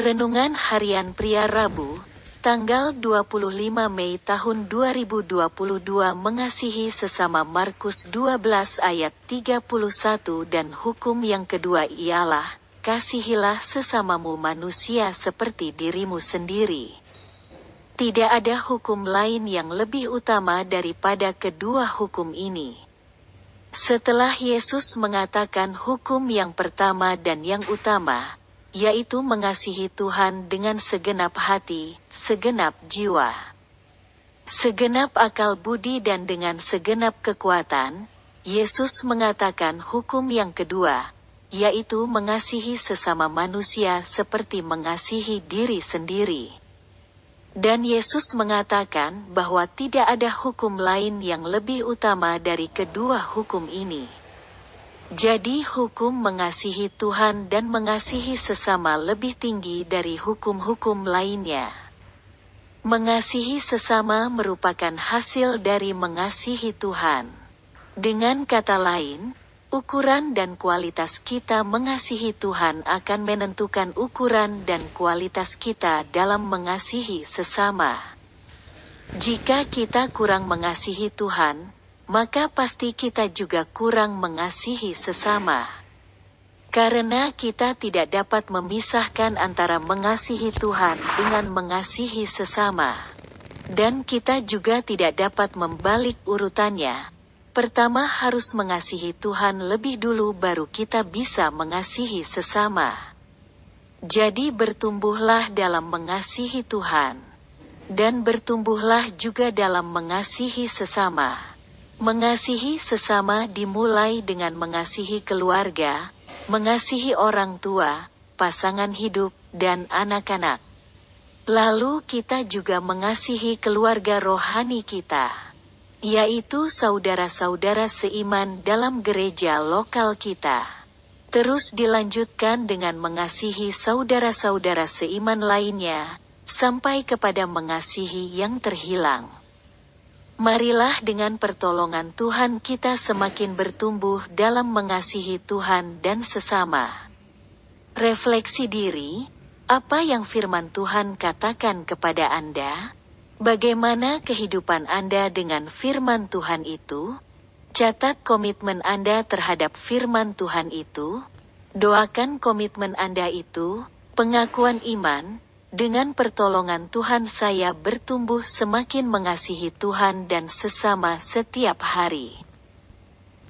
Renungan Harian Pria Rabu, tanggal 25 Mei tahun 2022 mengasihi sesama Markus 12 ayat 31 dan hukum yang kedua ialah, kasihilah sesamamu manusia seperti dirimu sendiri. Tidak ada hukum lain yang lebih utama daripada kedua hukum ini. Setelah Yesus mengatakan hukum yang pertama dan yang utama, yaitu mengasihi Tuhan dengan segenap hati, segenap jiwa, segenap akal budi dan dengan segenap kekuatan, Yesus mengatakan hukum yang kedua, yaitu mengasihi sesama manusia seperti mengasihi diri sendiri. Dan Yesus mengatakan bahwa tidak ada hukum lain yang lebih utama dari kedua hukum ini. Jadi hukum mengasihi Tuhan dan mengasihi sesama lebih tinggi dari hukum-hukum lainnya. Mengasihi sesama merupakan hasil dari mengasihi Tuhan. Dengan kata lain, ukuran dan kualitas kita mengasihi Tuhan akan menentukan ukuran dan kualitas kita dalam mengasihi sesama. Jika kita kurang mengasihi Tuhan, maka pasti kita juga kurang mengasihi sesama. Karena kita tidak dapat memisahkan antara mengasihi Tuhan dengan mengasihi sesama. Dan kita juga tidak dapat membalik urutannya. Pertama harus mengasihi Tuhan lebih dulu baru kita bisa mengasihi sesama. Jadi bertumbuhlah dalam mengasihi Tuhan. Dan bertumbuhlah juga dalam mengasihi sesama. Mengasihi sesama dimulai dengan mengasihi keluarga, mengasihi orang tua, pasangan hidup, dan anak-anak. Lalu kita juga mengasihi keluarga rohani kita, yaitu saudara-saudara seiman dalam gereja lokal kita. Terus dilanjutkan dengan mengasihi saudara-saudara seiman lainnya, sampai kepada mengasihi yang terhilang. Marilah dengan pertolongan Tuhan kita semakin bertumbuh dalam mengasihi Tuhan dan sesama. Refleksi diri, apa yang firman Tuhan katakan kepada Anda? Bagaimana kehidupan Anda dengan firman Tuhan itu? Catat komitmen Anda terhadap firman Tuhan itu. Doakan komitmen Anda itu, pengakuan iman, dengan pertolongan Tuhan saya bertumbuh semakin mengasihi Tuhan dan sesama setiap hari.